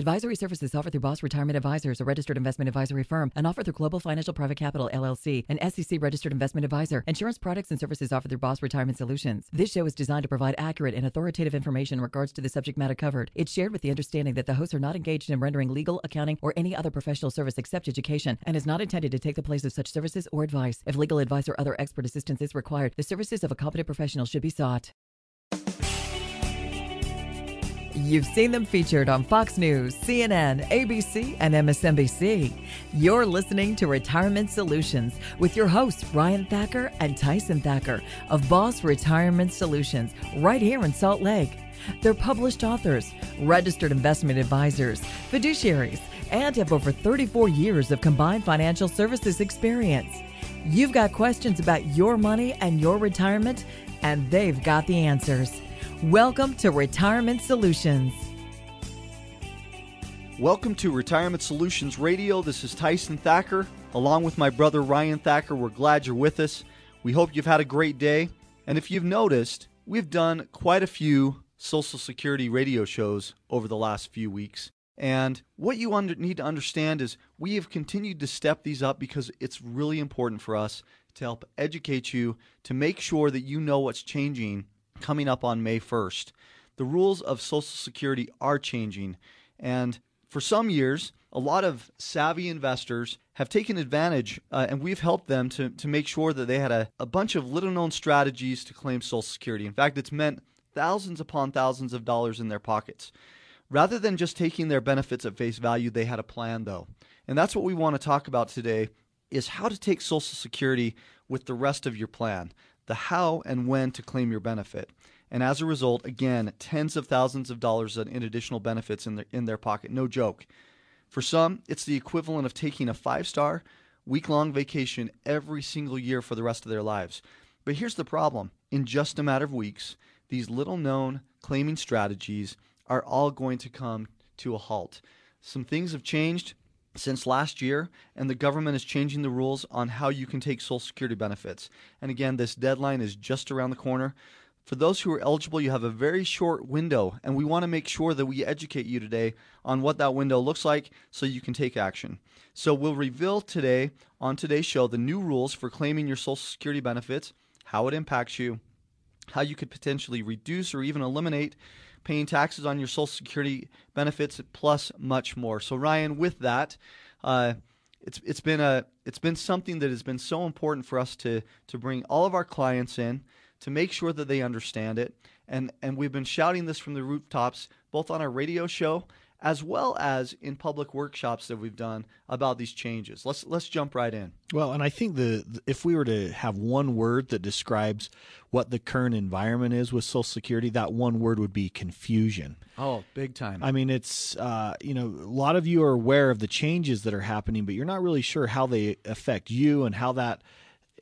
Advisory services offered through Boss Retirement Advisors, a registered investment advisory firm, and offered through Global Financial Private Capital LLC, an SEC registered investment advisor. Insurance products and services offered through Boss Retirement Solutions. This show is designed to provide accurate and authoritative information in regards to the subject matter covered. It's shared with the understanding that the hosts are not engaged in rendering legal, accounting, or any other professional service except education, and is not intended to take the place of such services or advice. If legal advice or other expert assistance is required, the services of a competent professional should be sought. You've seen them featured on Fox News, CNN, ABC, and MSNBC. You're listening to Retirement Solutions with your hosts, Ryan Thacker and Tyson Thacker of Boss Retirement Solutions, right here in Salt Lake. They're published authors, registered investment advisors, fiduciaries, and have over 34 years of combined financial services experience. You've got questions about your money and your retirement, and they've got the answers. Welcome to Retirement Solutions. Welcome to Retirement Solutions Radio. This is Tyson Thacker, along with my brother Ryan Thacker. We're glad you're with us. We hope you've had a great day. And if you've noticed, we've done quite a few Social Security radio shows over the last few weeks. And what you under, need to understand is we have continued to step these up because it's really important for us to help educate you, to make sure that you know what's changing coming up on May 1st. The rules of Social Security are changing. And for some years, a lot of savvy investors have taken advantage, uh, and we've helped them to, to make sure that they had a, a bunch of little known strategies to claim Social Security. In fact, it's meant thousands upon thousands of dollars in their pockets. Rather than just taking their benefits at face value, they had a plan, though. And that's what we want to talk about today is how to take Social Security with the rest of your plan the how and when to claim your benefit. And as a result, again, tens of thousands of dollars in additional benefits in their, in their pocket. No joke. For some, it's the equivalent of taking a five star, week long vacation every single year for the rest of their lives. But here's the problem in just a matter of weeks, these little known claiming strategies are all going to come to a halt. Some things have changed since last year, and the government is changing the rules on how you can take Social Security benefits. And again, this deadline is just around the corner. For those who are eligible, you have a very short window, and we want to make sure that we educate you today on what that window looks like so you can take action. So, we'll reveal today on today's show the new rules for claiming your Social Security benefits, how it impacts you, how you could potentially reduce or even eliminate paying taxes on your Social Security benefits, plus much more. So, Ryan, with that, uh, it's it's been a it's been something that has been so important for us to to bring all of our clients in to make sure that they understand it, and and we've been shouting this from the rooftops both on our radio show as well as in public workshops that we've done about these changes. Let's let's jump right in. Well, and I think the if we were to have one word that describes what the current environment is with Social Security, that one word would be confusion. Oh, big time. I mean, it's uh, you know a lot of you are aware of the changes that are happening, but you're not really sure how they affect you and how that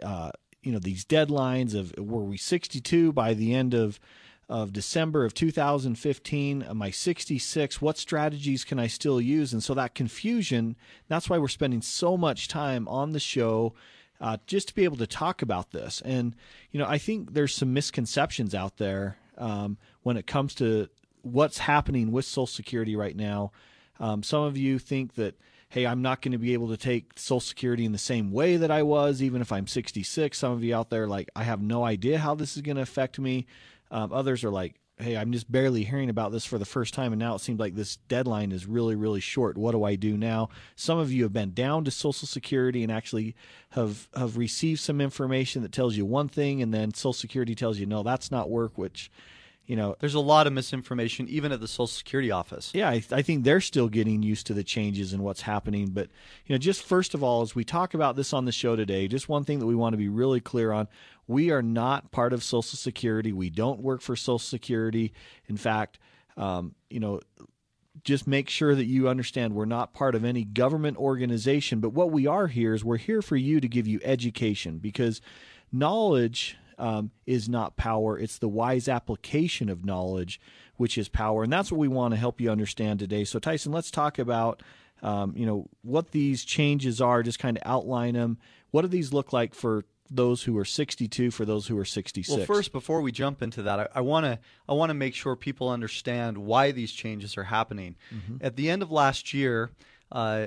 uh, you know these deadlines of were we 62 by the end of of December of 2015. Am I 66? What strategies can I still use? And so that confusion, that's why we're spending so much time on the show. Uh, just to be able to talk about this. And, you know, I think there's some misconceptions out there um, when it comes to what's happening with Social Security right now. Um, some of you think that, hey, I'm not going to be able to take Social Security in the same way that I was, even if I'm 66. Some of you out there, like, I have no idea how this is going to affect me. Um, others are like, hey, I'm just barely hearing about this for the first time, and now it seems like this deadline is really, really short. What do I do now? Some of you have been down to Social Security and actually have have received some information that tells you one thing, and then Social Security tells you no, that's not work, which you know there's a lot of misinformation even at the social security office. Yeah I, I, think they're still getting used to the changes and what's happening but you know just first of all as we talk about this on the show today just one thing that we want to be really clear on we are not part of social security. We don't work for social security. In fact um, you know just make sure that you understand we're not part of any government organization but what we are here is we're here for you to give you education because knowledge um, is not power. It's the wise application of knowledge, which is power. And that's what we want to help you understand today. So, Tyson, let's talk about. Um, you know what these changes are just kind of outline them what do these look like for those who are 62 for those who are 66? Well, first, before we jump into that, I want to I want to make sure people understand why these changes are happening. Mm-hmm. At the end of last year, uh,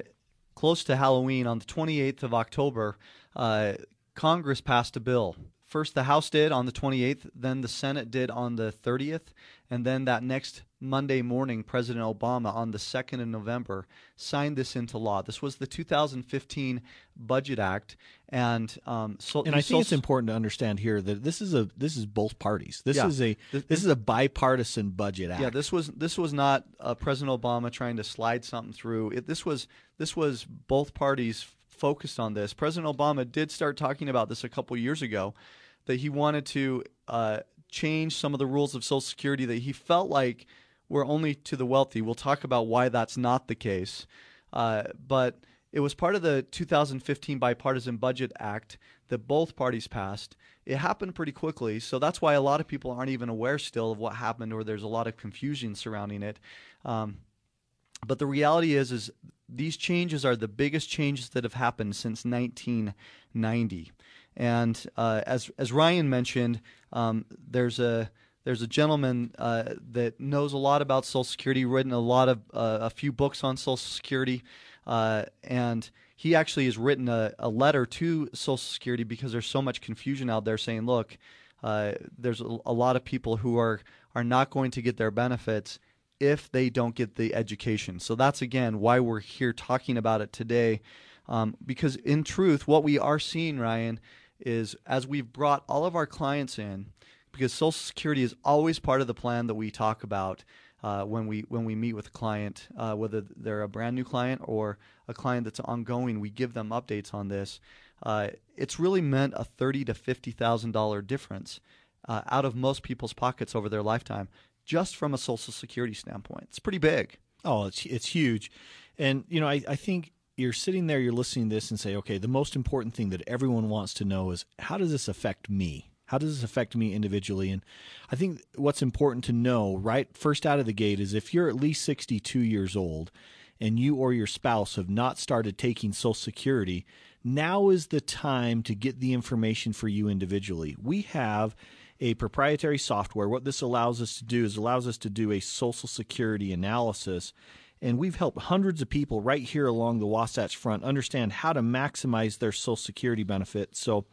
close to Halloween, on the 28th of October, uh, Congress passed a bill. First, the House did on the 28th, then the Senate did on the 30th, and then that next Monday morning, President Obama, on the 2nd of November, signed this into law. This was the 2015 Budget Act, and um, so, and I think so, it's important to understand here that this is a this is both parties. This yeah, is a this, this, is a bipartisan budget act. Yeah, this was this was not uh, President Obama trying to slide something through. It, this was this was both parties focused on this. President Obama did start talking about this a couple years ago, that he wanted to uh, change some of the rules of Social Security that he felt like were only to the wealthy. We'll talk about why that's not the case. Uh, but it was part of the 2015 Bipartisan Budget Act that both parties passed. It happened pretty quickly, so that's why a lot of people aren't even aware still of what happened, or there's a lot of confusion surrounding it. Um, but the reality is, is these changes are the biggest changes that have happened since 1990. And uh, as as Ryan mentioned, um, there's a there's a gentleman uh, that knows a lot about Social Security, written a lot of uh, a few books on Social Security, uh, and he actually has written a, a, letter to Social Security because there's so much confusion out there, saying, look, uh, there's a, a lot of people who are are not going to get their benefits if they don't get the education. So that's again why we're here talking about it today. Um, because in truth, what we are seeing, Ryan, is as we've brought all of our clients in, because Social Security is always part of the plan that we talk about uh, when we when we meet with a client, uh, whether they're a brand new client or a client that's ongoing. We give them updates on this. Uh, it's really meant a thirty to fifty thousand dollar difference uh, out of most people's pockets over their lifetime, just from a Social Security standpoint. It's pretty big. Oh, it's it's huge, and you know I, I think you're sitting there, you're listening to this and say, okay, the most important thing that everyone wants to know is how does this affect me? How does this affect me individually? And I think what's important to know right first out of the gate is if you're at least 62 years old and you or your spouse have not started taking Social Security, now is the time to get the information for you individually. We have a proprietary software. What this allows us to do is allows us to do a Social Security analysis and we've helped hundreds of people right here along the Wasatch Front understand how to maximize their Social Security benefit. So,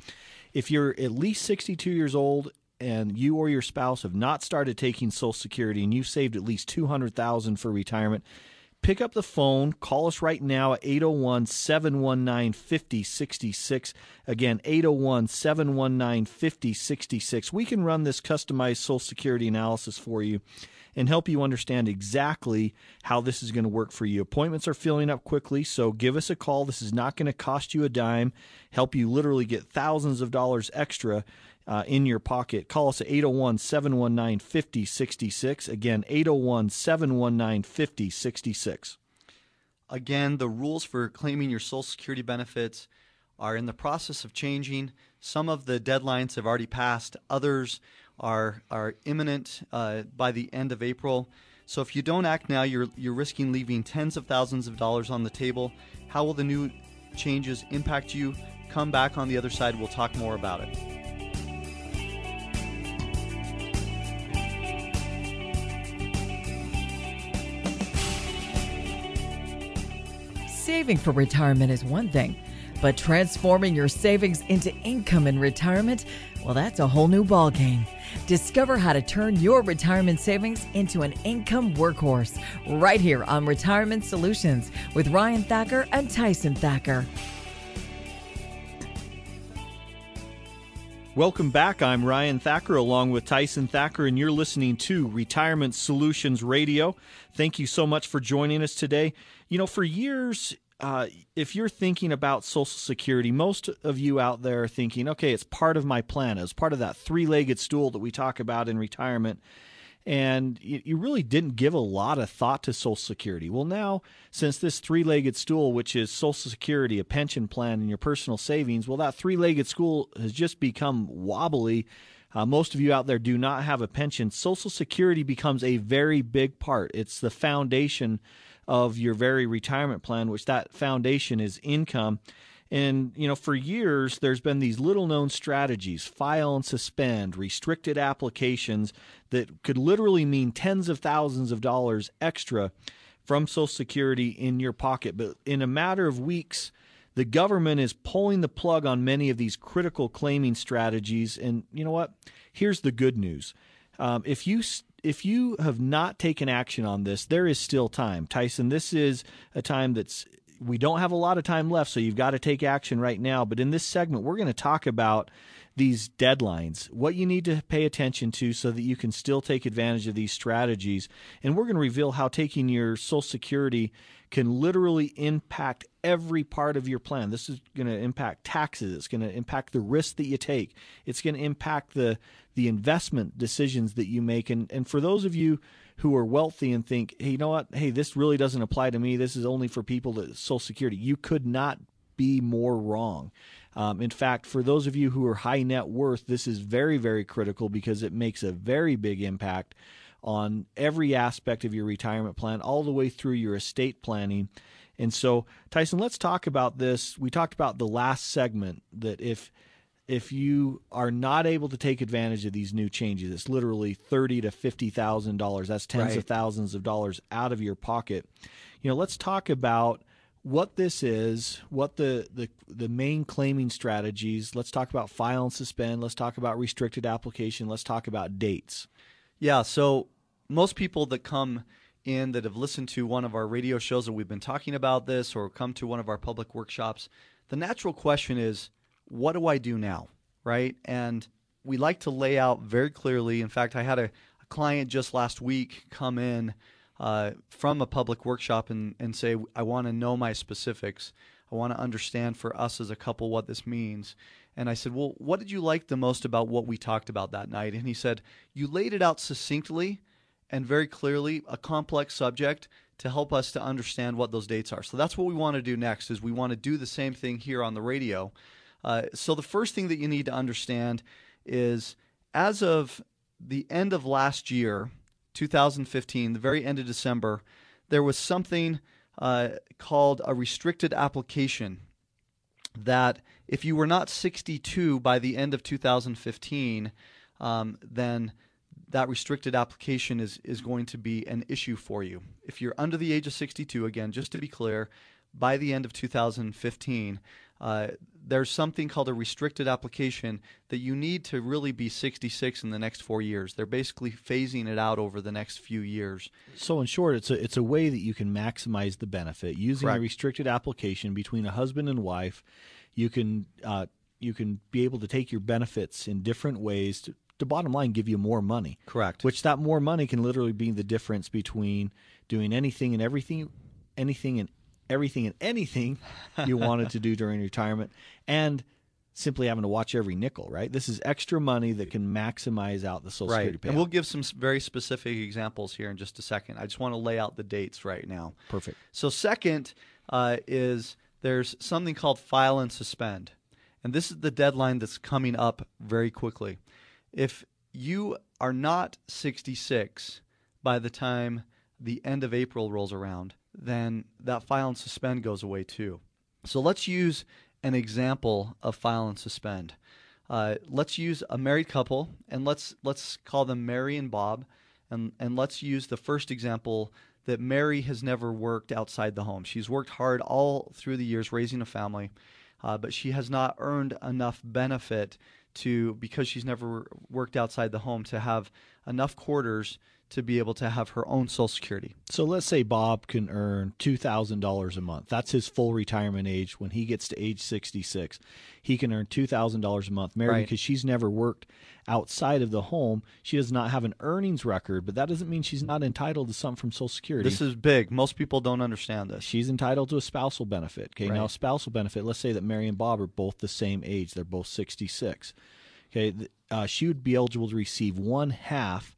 if you're at least 62 years old and you or your spouse have not started taking Social Security and you've saved at least 200,000 for retirement, pick up the phone, call us right now at 801 719 5066. Again, 801 719 5066. We can run this customized Social Security analysis for you and help you understand exactly how this is going to work for you. Appointments are filling up quickly, so give us a call. This is not going to cost you a dime, help you literally get thousands of dollars extra. Uh, in your pocket. Call us at 801 719 5066. Again, 801 719 5066. Again, the rules for claiming your Social Security benefits are in the process of changing. Some of the deadlines have already passed, others are are imminent uh, by the end of April. So if you don't act now, you're you're risking leaving tens of thousands of dollars on the table. How will the new changes impact you? Come back on the other side. We'll talk more about it. Saving for retirement is one thing, but transforming your savings into income in retirement, well, that's a whole new ballgame. Discover how to turn your retirement savings into an income workhorse right here on Retirement Solutions with Ryan Thacker and Tyson Thacker. Welcome back. I'm Ryan Thacker along with Tyson Thacker, and you're listening to Retirement Solutions Radio. Thank you so much for joining us today. You know, for years, uh, if you're thinking about Social Security, most of you out there are thinking, okay, it's part of my plan. It's part of that three legged stool that we talk about in retirement. And you really didn't give a lot of thought to Social Security. Well, now, since this three legged stool, which is Social Security, a pension plan, and your personal savings, well, that three legged stool has just become wobbly. Uh, most of you out there do not have a pension. Social Security becomes a very big part, it's the foundation of your very retirement plan, which that foundation is income. And, you know, for years, there's been these little known strategies file and suspend, restricted applications that could literally mean tens of thousands of dollars extra from Social Security in your pocket. But in a matter of weeks, the government is pulling the plug on many of these critical claiming strategies. And you know what? Here's the good news. Um, if you if you have not taken action on this, there is still time. Tyson, this is a time that's we don't have a lot of time left, so you've got to take action right now. But in this segment, we're going to talk about these deadlines, what you need to pay attention to so that you can still take advantage of these strategies. And we're going to reveal how taking your Social Security can literally impact every part of your plan. This is going to impact taxes. It's going to impact the risk that you take. It's going to impact the the investment decisions that you make. And and for those of you who are wealthy and think, hey, you know what? Hey, this really doesn't apply to me. This is only for people that Social Security. You could not be more wrong. Um, in fact, for those of you who are high net worth, this is very, very critical because it makes a very big impact on every aspect of your retirement plan, all the way through your estate planning. And so, Tyson, let's talk about this. We talked about the last segment that if if you are not able to take advantage of these new changes, it's literally thirty to fifty thousand dollars. That's tens right. of thousands of dollars out of your pocket. You know, let's talk about what this is, what the, the the main claiming strategies. Let's talk about file and suspend. Let's talk about restricted application. Let's talk about dates. Yeah. So most people that come in that have listened to one of our radio shows that we've been talking about this, or come to one of our public workshops, the natural question is what do I do now? Right? And we like to lay out very clearly. In fact, I had a, a client just last week come in uh, from a public workshop and, and say, I want to know my specifics. I want to understand for us as a couple what this means. And I said, Well, what did you like the most about what we talked about that night? And he said, You laid it out succinctly and very clearly, a complex subject to help us to understand what those dates are. So that's what we want to do next is we want to do the same thing here on the radio uh, so the first thing that you need to understand is as of the end of last year, 2015, the very end of December, there was something uh, called a restricted application that if you were not 62 by the end of 2015, um, then that restricted application is, is going to be an issue for you. If you're under the age of 62, again, just to be clear, by the end of 2015, uh, there's something called a restricted application that you need to really be 66 in the next four years. They're basically phasing it out over the next few years. So, in short, it's a it's a way that you can maximize the benefit using Correct. a restricted application between a husband and wife. You can uh, you can be able to take your benefits in different ways to, to bottom line give you more money. Correct. Which that more money can literally be the difference between doing anything and everything anything and everything and anything you wanted to do during retirement and simply having to watch every nickel, right? This is extra money that can maximize out the Social right. Security payout. And we'll give some very specific examples here in just a second. I just want to lay out the dates right now. Perfect. So, second uh, is there's something called file and suspend. And this is the deadline that's coming up very quickly. If you are not 66 by the time the end of April rolls around, then that file and suspend goes away too. So let's use an example of file and suspend. Uh, let's use a married couple and let's let's call them Mary and Bob, and and let's use the first example that Mary has never worked outside the home. She's worked hard all through the years raising a family, uh, but she has not earned enough benefit to because she's never worked outside the home to have enough quarters to be able to have her own Social Security. So let's say Bob can earn $2,000 a month. That's his full retirement age. When he gets to age 66, he can earn $2,000 a month. Mary, right. because she's never worked outside of the home, she does not have an earnings record, but that doesn't mean she's not entitled to something from Social Security. This is big. Most people don't understand this. She's entitled to a spousal benefit. Okay, right. now spousal benefit, let's say that Mary and Bob are both the same age, they're both 66. Okay, uh, she would be eligible to receive one half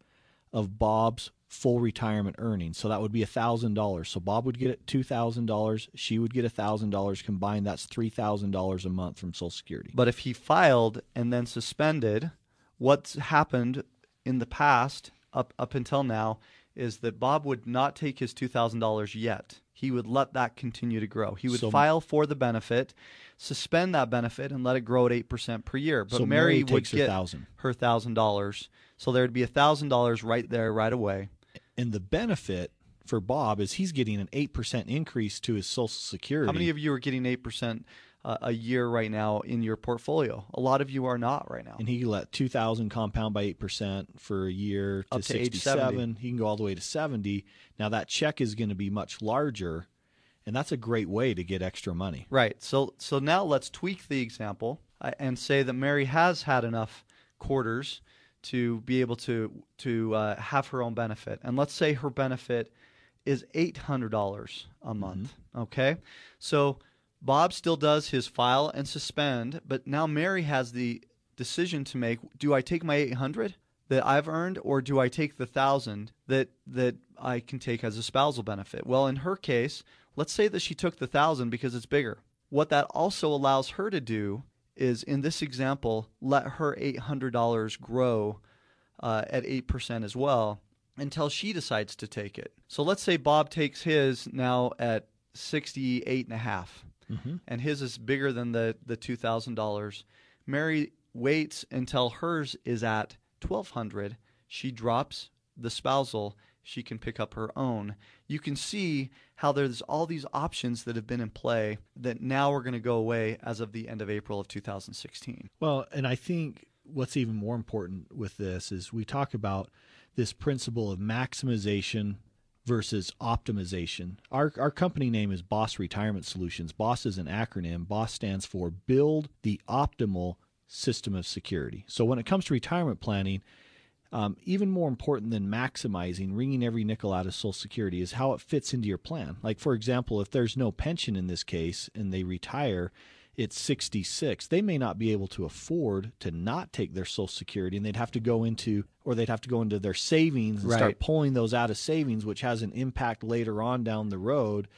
of Bob's full retirement earnings. So that would be $1,000. So Bob would get $2,000. She would get $1,000 combined. That's $3,000 a month from Social Security. But if he filed and then suspended, what's happened in the past up, up until now is that Bob would not take his $2,000 yet. He would let that continue to grow. He would So- file for the benefit, suspend that benefit, and let it grow at 8% per year. But so Mary, Mary would her get thousand, her $1,000. So there'd be $1,000 right there, right away. and the benefit for Bob is he's getting an eight percent increase to his Social Security. How many of you are getting 8% uh, a year right now in your portfolio? A lot of you are not right now. and he let 2000 compound by 8% for a year to, to age 67 70. he can go all the way to 70 now that check is going to be much larger and that's a great way to get extra money Right. So so now let's tweak the example uh, and say that Mary has had enough quarters to be able to to uh, have her own benefit, and let's say her benefit is eight hundred dollars a month. Okay. So Bob still does his file and suspend, but now Mary has the decision to make: Do I take my eight hundred? That I've earned, or do I take the thousand that that I can take as a spousal benefit? Well, in her case, let's say that she took the thousand because it's bigger. What that also allows her to do is, in this example, let her $800 grow uh, at 8% as well until she decides to take it. So let's say Bob takes his now at 68 and a half Mm-hmm. and his is bigger than the, the $2,000. Mary waits until hers is at 1200 She drops the spousal. She can pick up her own. You can see how there's all these options that have been in play that now are going to go away as of the end of April of 2016. well and i think what's even more important with this is we talk about this principle of maximization versus optimization. Our, our company name is Boss Retirement Solutions. Boss is an acronym. Boss stands for Build the Optimal System of Security. So when it comes to retirement planning, um, even more important than maximizing, wringing every nickel out of Social Security is how it fits into your plan. Like, for example, if there's no pension in this case and they retire, it's 66, they may not be able to afford to not take their Social Security and they'd have to go into, or they'd have to go into their savings and Right. start pulling those out of savings, which has an impact later on down the road.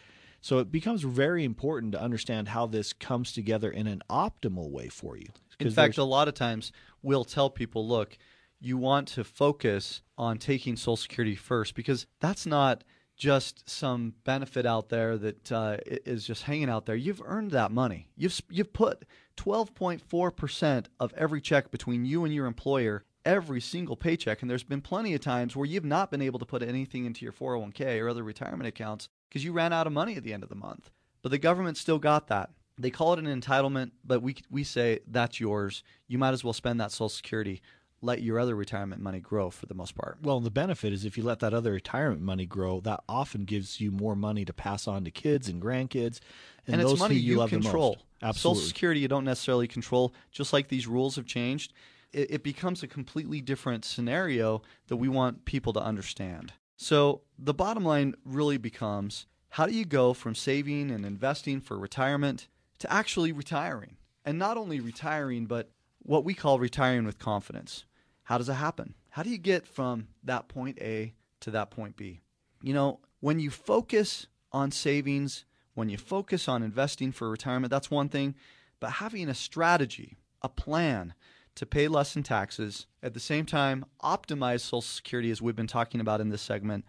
So it becomes very important to understand how this comes together in an optimal way for you. In fact, a lot of times we'll tell people, look, you want to focus on taking Social Security first because that's not just some benefit out there that uh, is just hanging out there. You've earned that money. You've you've put 12.4 percent of every check between you and your employer every single paycheck, and there's been plenty of times where you've not been able to put anything into your 401k or other retirement accounts because you ran out of money at the end of the month. But the government still got that. They call it an entitlement, but we we say that's yours. You might as well spend that Social Security. Let your other retirement money grow for the most part. Well, the benefit is if you let that other retirement money grow, that often gives you more money to pass on to kids and grandkids, and, And, those it's money you, you love control. the most. Absolutely. Social Security you don't necessarily control. Just like these rules have changed, it, it becomes a completely different scenario that we want people to understand. So the bottom line really becomes: how do you go from saving and investing for retirement to actually retiring, and not only retiring, but what we call retiring with confidence? How does it happen? How do you get from that point A to that point B? You know, when you focus on savings, when you focus on investing for retirement, that's one thing. But having a strategy, a plan to pay less in taxes, at the same time, optimize Social Security, as we've been talking about in this segment,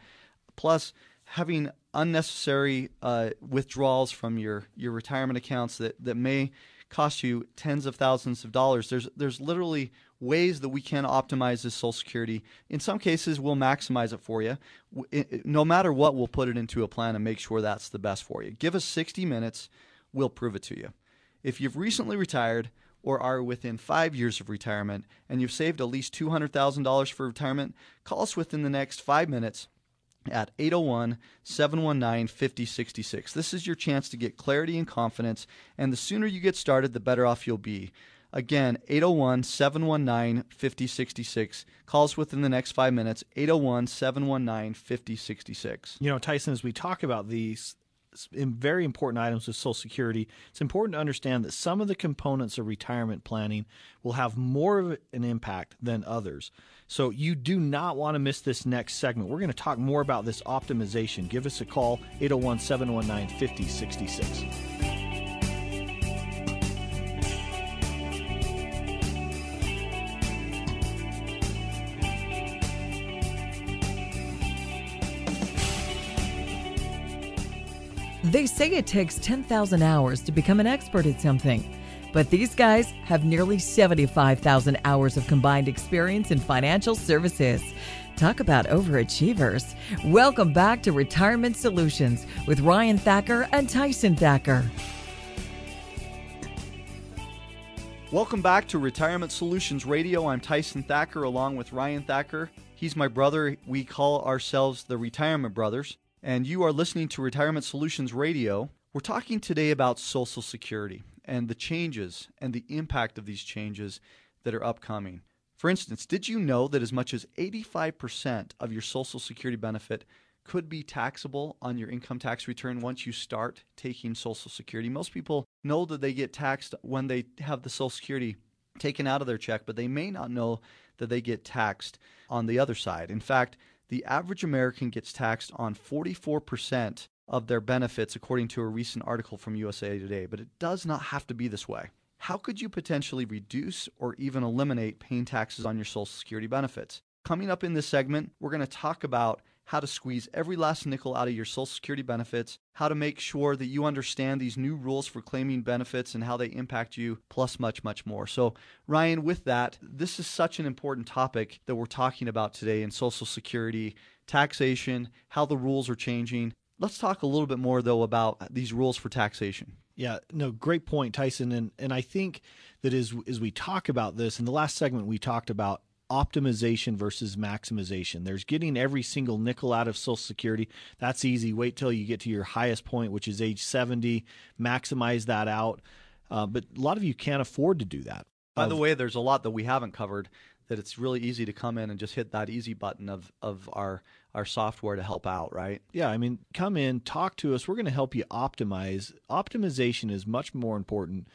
plus having unnecessary uh, withdrawals from your, your retirement accounts that, that may cost you tens of thousands of dollars. There's there's literally ways that we can optimize this Social Security. In some cases, we'll maximize it for you. No matter what, we'll put it into a plan and make sure that's the best for you. Give us 60 minutes, we'll prove it to you. If you've recently retired or are within five years of retirement and you've saved at least $200,000 for retirement, call us within the next five minutes at 801 719 5066. This is your chance to get clarity and confidence, and the sooner you get started, the better off you'll be. Again, 801 719 5066. Call us within the next five minutes, 801 719 5066. You know, Tyson, as we talk about these very important items with Social Security, it's important to understand that some of the components of retirement planning will have more of an impact than others. So you do not want to miss this next segment. We're going to talk more about this optimization. Give us a call, 801 719 5066. They say it takes 10,000 hours to become an expert at something. But these guys have nearly 75,000 hours of combined experience in financial services. Talk about overachievers. Welcome back to Retirement Solutions with Ryan Thacker and Tyson Thacker. Welcome back to Retirement Solutions Radio. I'm Tyson Thacker along with Ryan Thacker. He's my brother. We call ourselves the Retirement Brothers. And you are listening to Retirement Solutions Radio. We're talking today about Social Security and the changes and the impact of these changes that are upcoming. For instance, did you know that as much as 85% of your Social Security benefit could be taxable on your income tax return once you start taking Social Security? Most people know that they get taxed when they have the Social Security taken out of their check, but they may not know that they get taxed on the other side. In fact, the average American gets taxed on 44% of their benefits, according to a recent article from USA Today. But it does not have to be this way. How could you potentially reduce or even eliminate paying taxes on your Social Security benefits? Coming up in this segment, we're going to talk about how to squeeze every last nickel out of your Social Security benefits, how to make sure that you understand these new rules for claiming benefits and how they impact you, plus much, much more. So, Ryan, with that, this is such an important topic that we're talking about today in Social Security, taxation, how the rules are changing. Let's talk a little bit more, though, about these rules for taxation. Yeah, no, great point, Tyson. And and I think that as as we talk about this in the last segment, we talked about optimization versus maximization. There's getting every single nickel out of Social Security. That's easy. Wait till you get to your highest point, which is age 70. Maximize that out. Uh, but a lot of you can't afford to do that. By the way, there's a lot that we haven't covered that it's really easy to come in and just hit that easy button of, of our our software to help out, right? Yeah, I mean, come in, talk to us. We're going to help you optimize. Optimization is much more important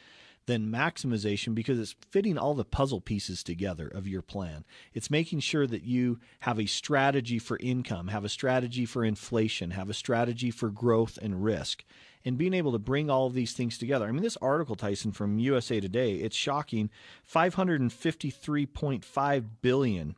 than maximization because it's fitting all the puzzle pieces together of your plan. It's making sure that you have a strategy for income, have a strategy for inflation, have a strategy for growth and risk. And being able to bring all of these things together. I mean, this article, Tyson, from USA Today, it's shocking. 553.5 billion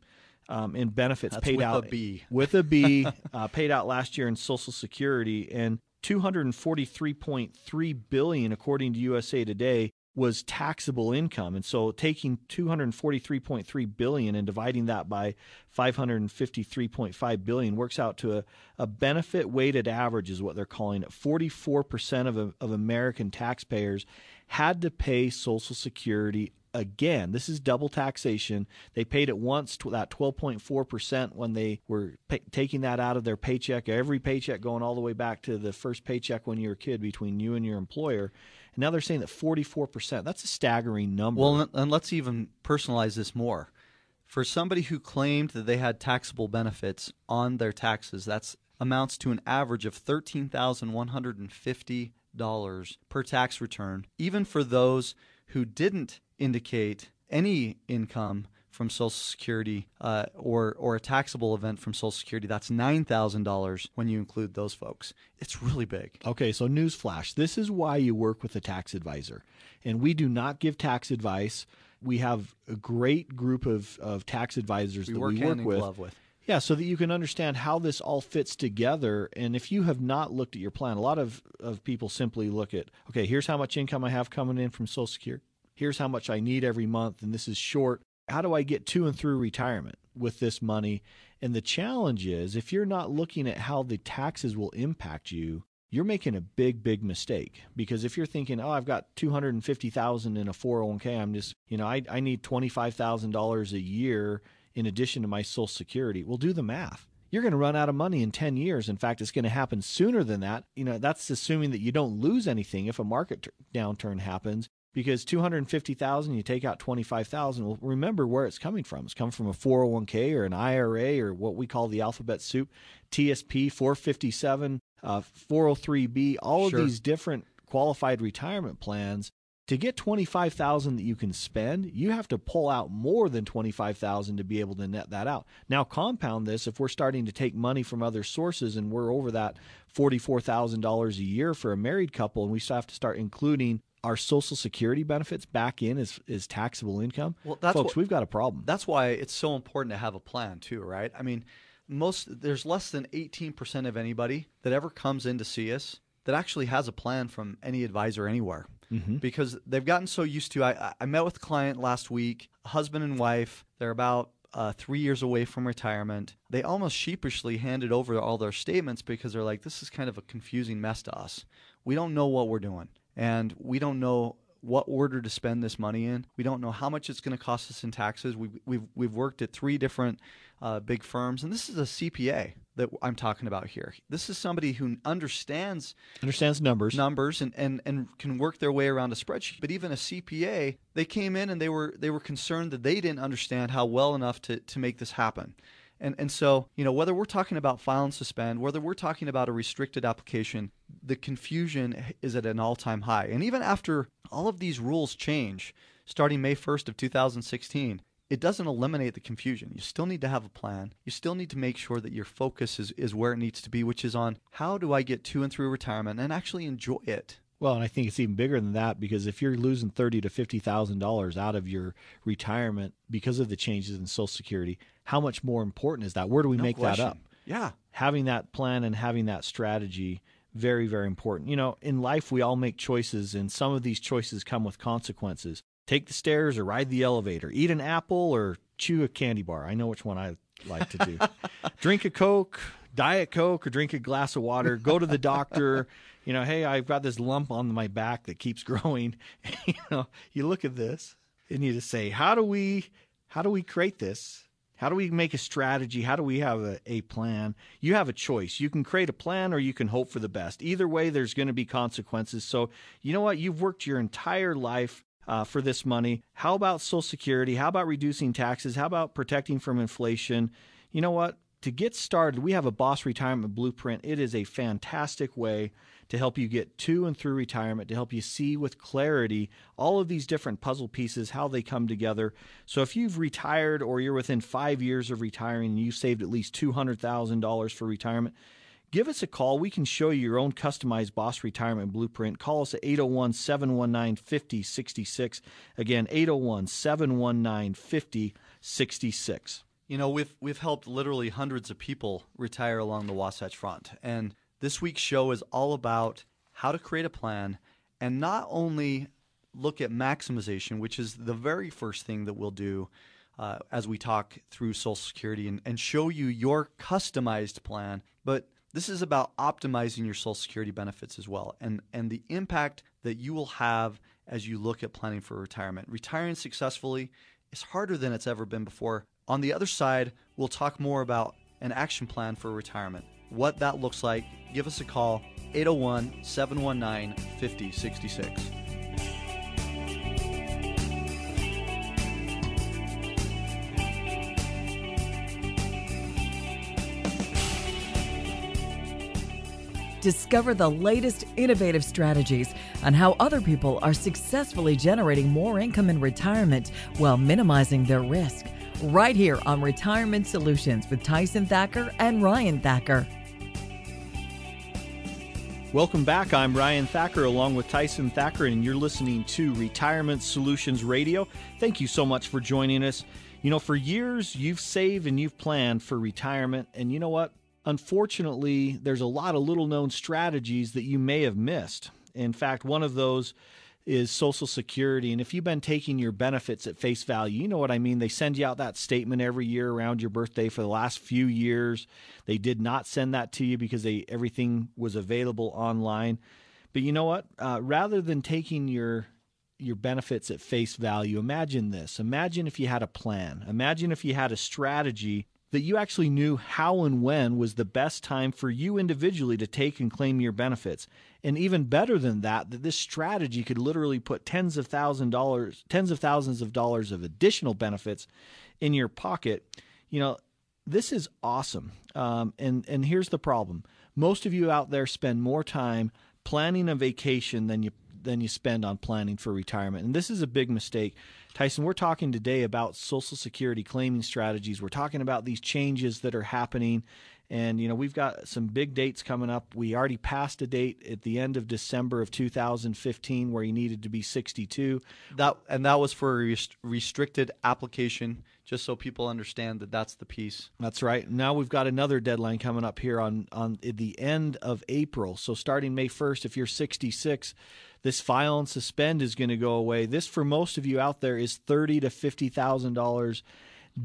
um, in benefits That's paid with out a B. with a B uh, paid out last year in Social Security, and 243.3 billion, according to USA Today, was taxable income. And so taking 243.3 billion and dividing that by 553.5 billion works out to a, a benefit weighted average is what they're calling it. 44% of, of American taxpayers had to pay Social Security again. This is double taxation. They paid it once, that 12.4% when they were pay, taking that out of their paycheck, every paycheck going all the way back to the first paycheck when you were a kid between you and your employer. And now they're saying that 44%. That's a staggering number. Well, and let's even personalize this more. For somebody who claimed that they had taxable benefits on their taxes, that's amounts to an average of $13,150 per tax return. Even for those who didn't indicate any income from Social Security uh, or or a taxable event from Social Security, that's nine thousand dollars when you include those folks. It's really big. Okay, so newsflash: this is why you work with a tax advisor, and we do not give tax advice. We have a great group of, of tax advisors we that work we work in with. glove with. Yeah, so that you can understand how this all fits together. And if you have not looked at your plan, a lot of, of people simply look at, okay, here's how much income I have coming in from Social Security. Here's how much I need every month, and this is short. How do I get to and through retirement with this money? And the challenge is if you're not looking at how the taxes will impact you, you're making a big, big mistake. Because if you're thinking, oh, I've got 250000 in a 401k, I'm just, you know, I, I need $25,000 a year in addition to my Social Security. Well, do the math you're going to run out of money in 10 years. In fact, it's going to happen sooner than that. You know, that's assuming that you don't lose anything if a market downturn happens because 250,000 you take out 25,000 well remember where it's coming from it's coming from a 401k or an IRA or what we call the alphabet soup TSP 457 uh, 403b all Sure. of these different qualified retirement plans to get 25,000 that you can spend, you have to pull out more than 25,000 to be able to net that out. Now compound this if we're starting to take money from other sources and we're over that $44,000 a year for a married couple and we still have to start including our social security benefits back in as, as taxable income. Well, that's Folks, what- we've got a problem. That's why it's so important to have a plan too, right? I mean, most there's less than 18% of anybody that ever comes in to see us that actually has a plan from any advisor anywhere Mm-hmm. because they've gotten so used to. I, I met with a client last week, husband and wife. They're about uh, three years away from retirement. They almost sheepishly handed over all their statements because they're like, this is kind of a confusing mess to us. We don't know what we're doing, and we don't know what order to spend this money in. We don't know how much it's going to cost us in taxes. We've, we've, we've worked at three different uh, big firms, and this is a CPA that I'm talking about here. This is somebody who understands Understands numbers. numbers and, and, and can work their way around a spreadsheet. But even a CPA, they came in and they were they were concerned that they didn't understand how well enough to, to make this happen. And and so, you know, whether we're talking about file and suspend, whether we're talking about a restricted application, the confusion is at an all-time high. And even after all of these rules change starting May 1st of 2016, it doesn't eliminate the confusion. You still need to have a plan. You still need to make sure that your focus is, is where it needs to be, which is on how do I get to and through retirement and actually enjoy it. Well, and I think it's even bigger than that because if you're losing thirty to fifty thousand dollars out of your retirement because of the changes in Social Security, how much more important is that? Where do we No make question. that up? Yeah. Having that plan and having that strategy very very important. You know, in life we all make choices and some of these choices come with consequences. Take the stairs or ride the elevator, eat an apple or chew a candy bar. I know which one I like to do. drink a Coke, Diet Coke, or drink a glass of water. Go to the doctor. You know, hey, I've got this lump on my back that keeps growing. you know, you look at this and you just say, how do we, how do we create this? How do we make a strategy? How do we have a, a plan? You have a choice. You can create a plan or you can hope for the best. Either way, there's going to be consequences. So, you know what? You've worked your entire life uh, for this money. How about Social Security? How about reducing taxes? How about protecting from inflation? You know what? To get started, we have a Boss Retirement Blueprint. It is a fantastic way to help you get to and through retirement, to help you see with clarity all of these different puzzle pieces, how they come together. So if you've retired or you're within five years of retiring and you've saved at least $200,000 for retirement, Give us a call. We can show you your own customized Boss Retirement Blueprint. Call us at 801 719 5066. Again, 801 719 5066. You know, we've we've helped literally hundreds of people retire along the Wasatch Front, and this week's show is all about how to create a plan and not only look at maximization, which is the very first thing that we'll do uh, as we talk through Social Security and, and show you your customized plan, but this is about optimizing your Social Security benefits as well, and and the impact that you will have as you look at planning for retirement. Retiring successfully is harder than it's ever been before. On the other side, we'll talk more about an action plan for retirement. What that looks like, give us a call 801 719 5066. Discover the latest innovative strategies on how other people are successfully generating more income in retirement while minimizing their risk. Right here on Retirement Solutions with Tyson Thacker and Ryan Thacker. Welcome back. I'm Ryan Thacker along with Tyson Thacker, and you're listening to Retirement Solutions Radio. Thank you so much for joining us. You know, for years you've saved and you've planned for retirement, and you know what? Unfortunately, there's a lot of little known strategies that you may have missed. In fact, one of those is Social Security. And if you've been taking your benefits at face value, you know what I mean. They send you out that statement every year around your birthday for the last few years. They did not send that to you because they everything was available online. But you know what? Uh, rather than taking your your benefits at face value, imagine this. Imagine if you had a plan. Imagine if you had a strategy that you actually knew how and when was the best time for you individually to take and claim your benefits. And even better than that, that this strategy could literally put tens of dollars, tens of thousands of dollars of additional benefits in your pocket. You know, this is awesome. Um, and and here's the problem: most of you out there spend more time planning a vacation than you than you spend on planning for retirement. And this is a big mistake. Tyson, we're talking today about Social Security claiming strategies. We're talking about these changes that are happening And you know we've got some big dates coming up. We already passed a date at the end of December of 2015 where you needed to be 62. That and that was for a rest- restricted application, just so people understand that that's the piece. That's right. Now we've got another deadline coming up here on on the end of April. So starting May 1st, if you're 66, this file and suspend is going to go away. This for most of you out there is thirty to fifty thousand dollars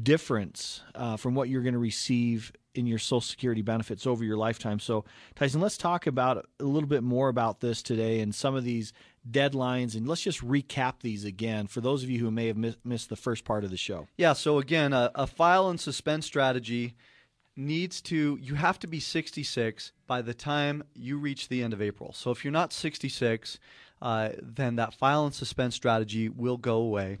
difference uh, from what you're going to receive in your Social Security benefits over your lifetime. So, Tyson, let's talk about a little bit more about this today and some of these deadlines, and let's just recap these again for those of you who may have miss, missed the first part of the show. Yeah. So again, a, a file and suspend strategy needs to you have to be 66 by the time you reach the end of April. So if you're not 66, uh, then that file and suspend strategy will go away.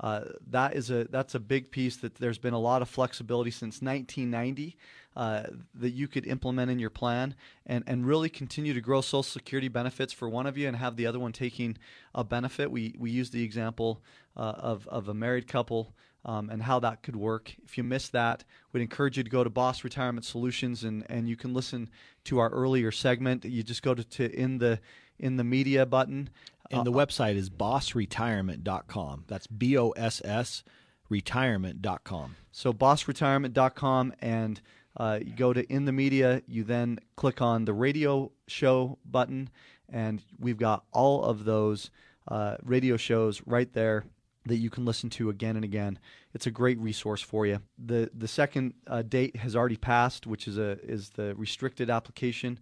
Uh, that is a that's a big piece that there's been a lot of flexibility since 1990 uh, that you could implement in your plan and, and really continue to grow Social Security benefits for one of you and have the other one taking a benefit. We we use the example uh, of of a married couple. Um, and how that could work. If you missed that, we'd encourage you to go to Boss Retirement Solutions and, and you can listen to our earlier segment. You just go to, to in the in the media button and the uh, website is bossretirement.com. That's B O S S retirement.com. So bossretirement.com and uh, you go to in the media, you then click on the radio show button, and we've got all of those uh, radio shows right there that you can listen to again and again. It's a great resource for you. the The second uh, date has already passed, which is a is the restricted application.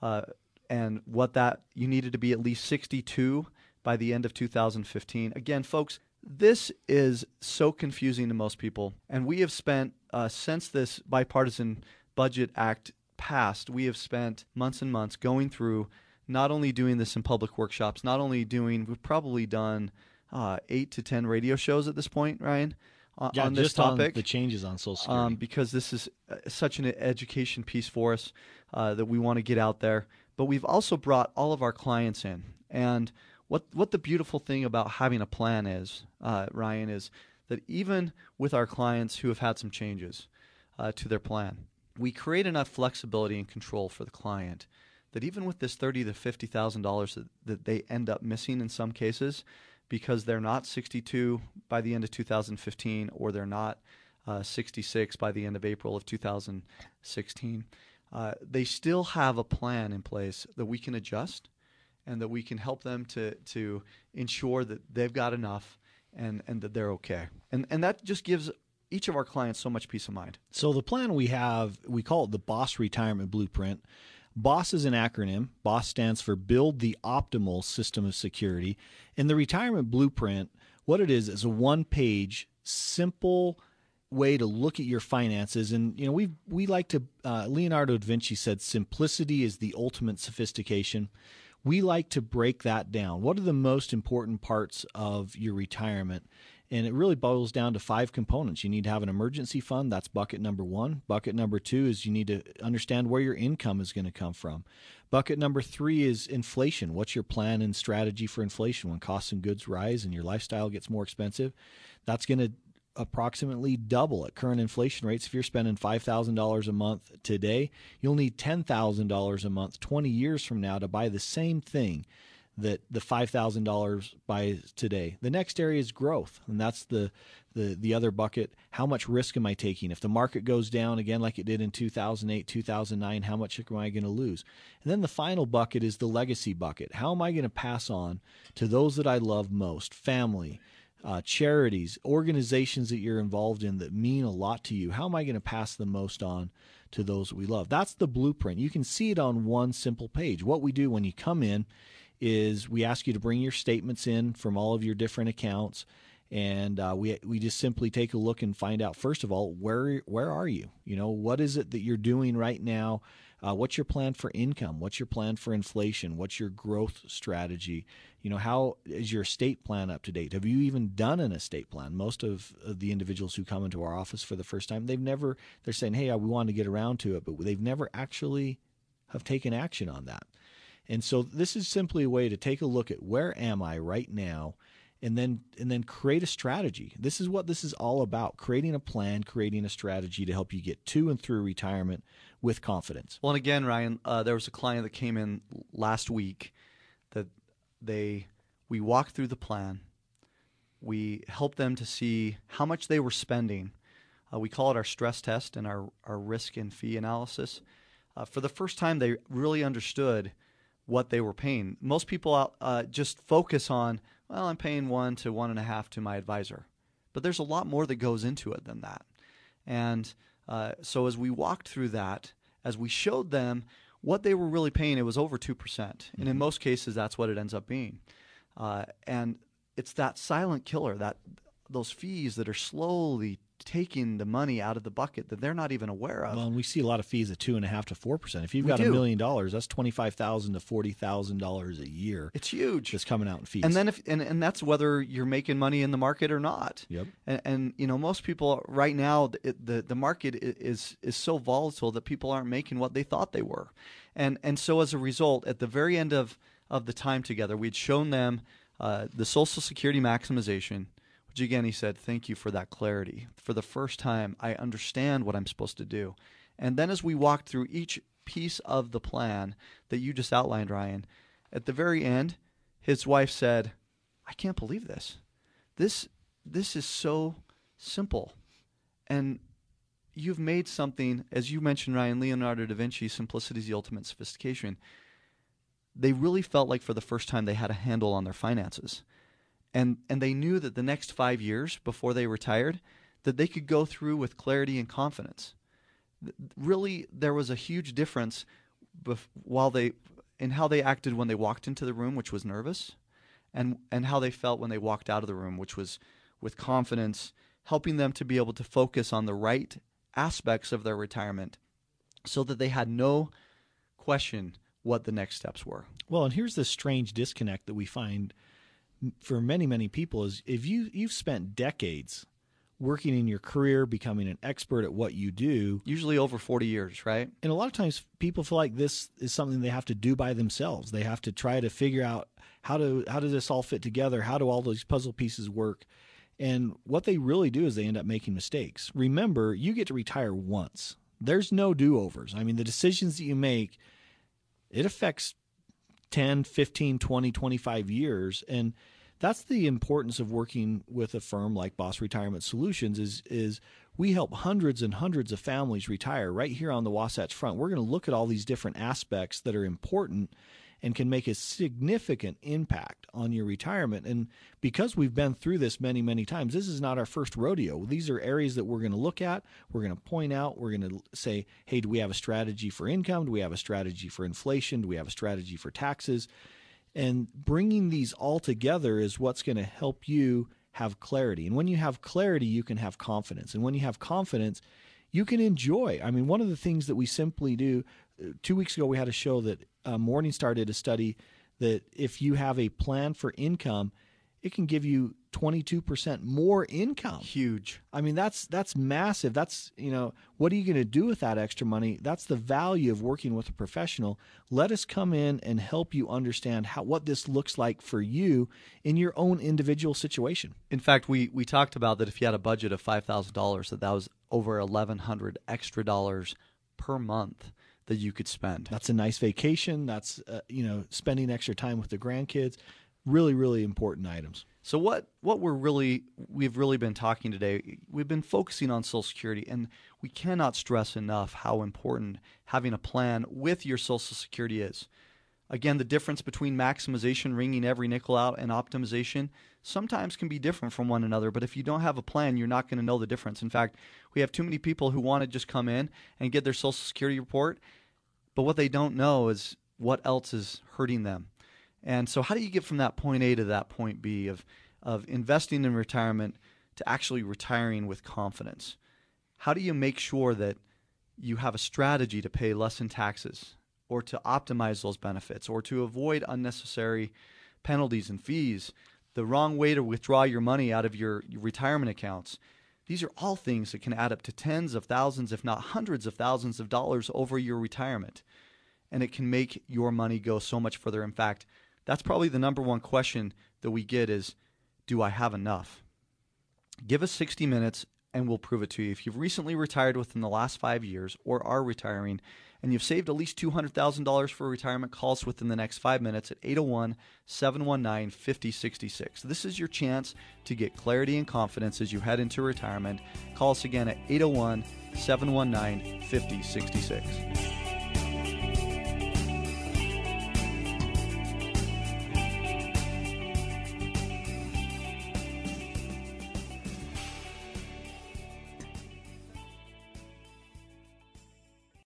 Uh, and what that you needed to be at least 62 by the end of 2015. Again, folks, this is so confusing to most people, and we have spent uh, since this bipartisan budget act passed, we have spent months and months going through not only doing this in public workshops, not only doing we've probably done uh, eight to ten radio shows at this point, Ryan. Uh, yeah, on this topic, on the changes on Social Security, um, because this is uh, such an education piece for us uh, that we want to get out there but we've also brought all of our clients in. And what what the beautiful thing about having a plan is, uh, Ryan, is that even with our clients who have had some changes uh, to their plan, we create enough flexibility and control for the client that even with this thirty to fifty thousand dollars that they end up missing in some cases, because they're not 62 by the end of 2015 or they're not uh, 66 by the end of April of 2016 uh, they still have a plan in place that we can adjust and that we can help them to to ensure that they've got enough and and that they're okay. And and that just gives each of our clients so much peace of mind. So the plan we have, we call it the Boss Retirement Blueprint. BOSS is an acronym. BOSS stands for Build the Optimal System of Security. And the Retirement Blueprint, what it is, is a one page, simple way to look at your finances. And you know we we like to uh, Leonardo da Vinci said simplicity is the ultimate sophistication. We like to break that down. What are the most important parts of your retirement? And it really boils down to five components. You need to have an emergency fund. That's bucket number 1 bucket number 2 is you need to understand where your income is going to come from. Bucket number 3 is inflation. What's your plan and strategy for inflation? When costs and goods rise and your lifestyle gets more expensive that's going to approximately double at current inflation rates. If you're spending $5,000 a month today, you'll need $10,000 a month 20 years from now to buy the same thing that the $5,000 buys today. The next area is growth, and that's the, the the other bucket. How much risk am I taking? If the market goes down again like it did in 2008, 2009, how much am I going to lose? And then the final bucket is the legacy bucket. How am I going to pass on to those that I love most, family, uh, charities, organizations that you're involved in that mean a lot to you. How am I going to pass the most on to those that we love? That's the blueprint. You can see it on one simple page. What we do when you come in is we ask you to bring your statements in from all of your different accounts. And uh, we we just simply take a look and find out first of all where where are you? You know what is it that you're doing right now uh, what's your plan for income? What's your plan for inflation? What's your growth strategy? You know, how is your estate plan up to date? Have you even done an estate plan? Most of the individuals who come into our office for the first time, they've never, they're saying, hey, we want to get around to it, but they've never actually have taken action on that. And so this is simply a way to take a look at where am I right now and then and then create a strategy. This is what this is all about: creating a plan, creating a strategy to help you get to and through retirement with confidence. Well, and again, Ryan, uh, there was a client that came in last week that they we walked through the plan. We helped them to see how much they were spending. Uh, we call it our stress test and our, our risk and fee analysis. Uh, for the first time, they really understood what they were paying. Most people uh, just focus on, well, I'm paying one to one and a half to my advisor. But there's a lot more that goes into it than that. And uh, so as we walked through that, as we showed them what they were really paying, it was over 2%. Mm-hmm. And in mm-hmm. most cases, that's what it ends up being. Uh, and it's that silent killer, that those fees that are slowly taking the money out of the bucket that they're not even aware of. Well, and we see a lot of fees at two and a half to four percent. If you've we got a million dollars, that's twenty five thousand to forty thousand dollars a year. It's huge. Just coming out in fees. And then if and, and that's whether you're making money in the market or not. Yep. And, and you know most people right now it, the the market is is so volatile that people aren't making what they thought they were, and and so as a result, at the very end of of the time together, we'd shown them uh, the Social Security maximization which again, he said, Thank you for that clarity. For the first time, I understand what I'm supposed to do. And then as we walked through each piece of the plan that you just outlined, Ryan, at the very end, his wife said, I can't believe this. This this is so simple. And you've made something, as you mentioned, Ryan, Leonardo da Vinci, simplicity is the ultimate sophistication. They really felt like for the first time they had a handle on their finances and and they knew that the next five years before they retired that they could go through with clarity and confidence. Really there was a huge difference bef- while they in how they acted when they walked into the room which was nervous and and how they felt when they walked out of the room which was with confidence helping them to be able to focus on the right aspects of their retirement so that they had no question what the next steps were. Well and here's this strange disconnect that we find for many many people is if you you've spent decades working in your career becoming an expert at what you do. Usually over 40 years right? And a lot of times people feel like this is something they have to do by themselves. They have to try to figure out how to how does this all fit together? How do all those puzzle pieces work? And what they really do is they end up making mistakes. Remember you get to retire once. There's no do-overs. I mean the decisions that you make it affects 10 15 20 25 years. And that's the importance of working with a firm like Boss Retirement Solutions is is we help hundreds and hundreds of families retire right here on the Wasatch Front. We're going to look at all these different aspects that are important and can make a significant impact on your retirement. And because we've been through this many, many times, this is not our first rodeo. These are areas that we're going to look at, we're going to point out, we're going to say, hey, do we have a strategy for income? Do we have a strategy for inflation? Do we have a strategy for taxes? And bringing these all together is what's going to help you have clarity. And when you have clarity, you can have confidence. And when you have confidence, you can enjoy. I mean, one of the things that we simply do, uh, two weeks ago, we had a show that uh, Morningstar did a study that if you have a plan for income, it can give you 22% more income. Huge. I mean that's that's massive. That's, you know, what are you going to do with that extra money? That's the value of working with a professional. Let us come in and help you understand how what this looks like for you in your own individual situation. In fact, we we talked about that if you had a budget of $5,000 that that was over 1100 extra dollars per month that you could spend. That's a nice vacation. That's uh, you know, spending extra time with the grandkids really really important items. So what what we're really we've really been talking today we've been focusing on social security and we cannot stress enough how important having a plan with your social security is. Again the difference between maximization wringing every nickel out and optimization sometimes can be different from one another but if you don't have a plan you're not going to know the difference. In fact we have too many people who want to just come in and get their social security report but what they don't know is what else is hurting them and so, how do you get from that point A to that point B of, of investing in retirement to actually retiring with confidence? How do you make sure that you have a strategy to pay less in taxes or to optimize those benefits or to avoid unnecessary penalties and fees, the wrong way to withdraw your money out of your, retirement accounts? These are all things that can add up to tens of thousands, if not hundreds of thousands of dollars over your retirement. And it can make your money go so much further. In fact, that's probably the number one question that we get is Do I have enough? Give us 60 minutes and we'll prove it to you. If you've recently retired within the last five years or are retiring and you've saved at least $200,000 for retirement, call us within the next five minutes at 801 719 5066. This is your chance to get clarity and confidence as you head into retirement. Call us again at 801 719 5066.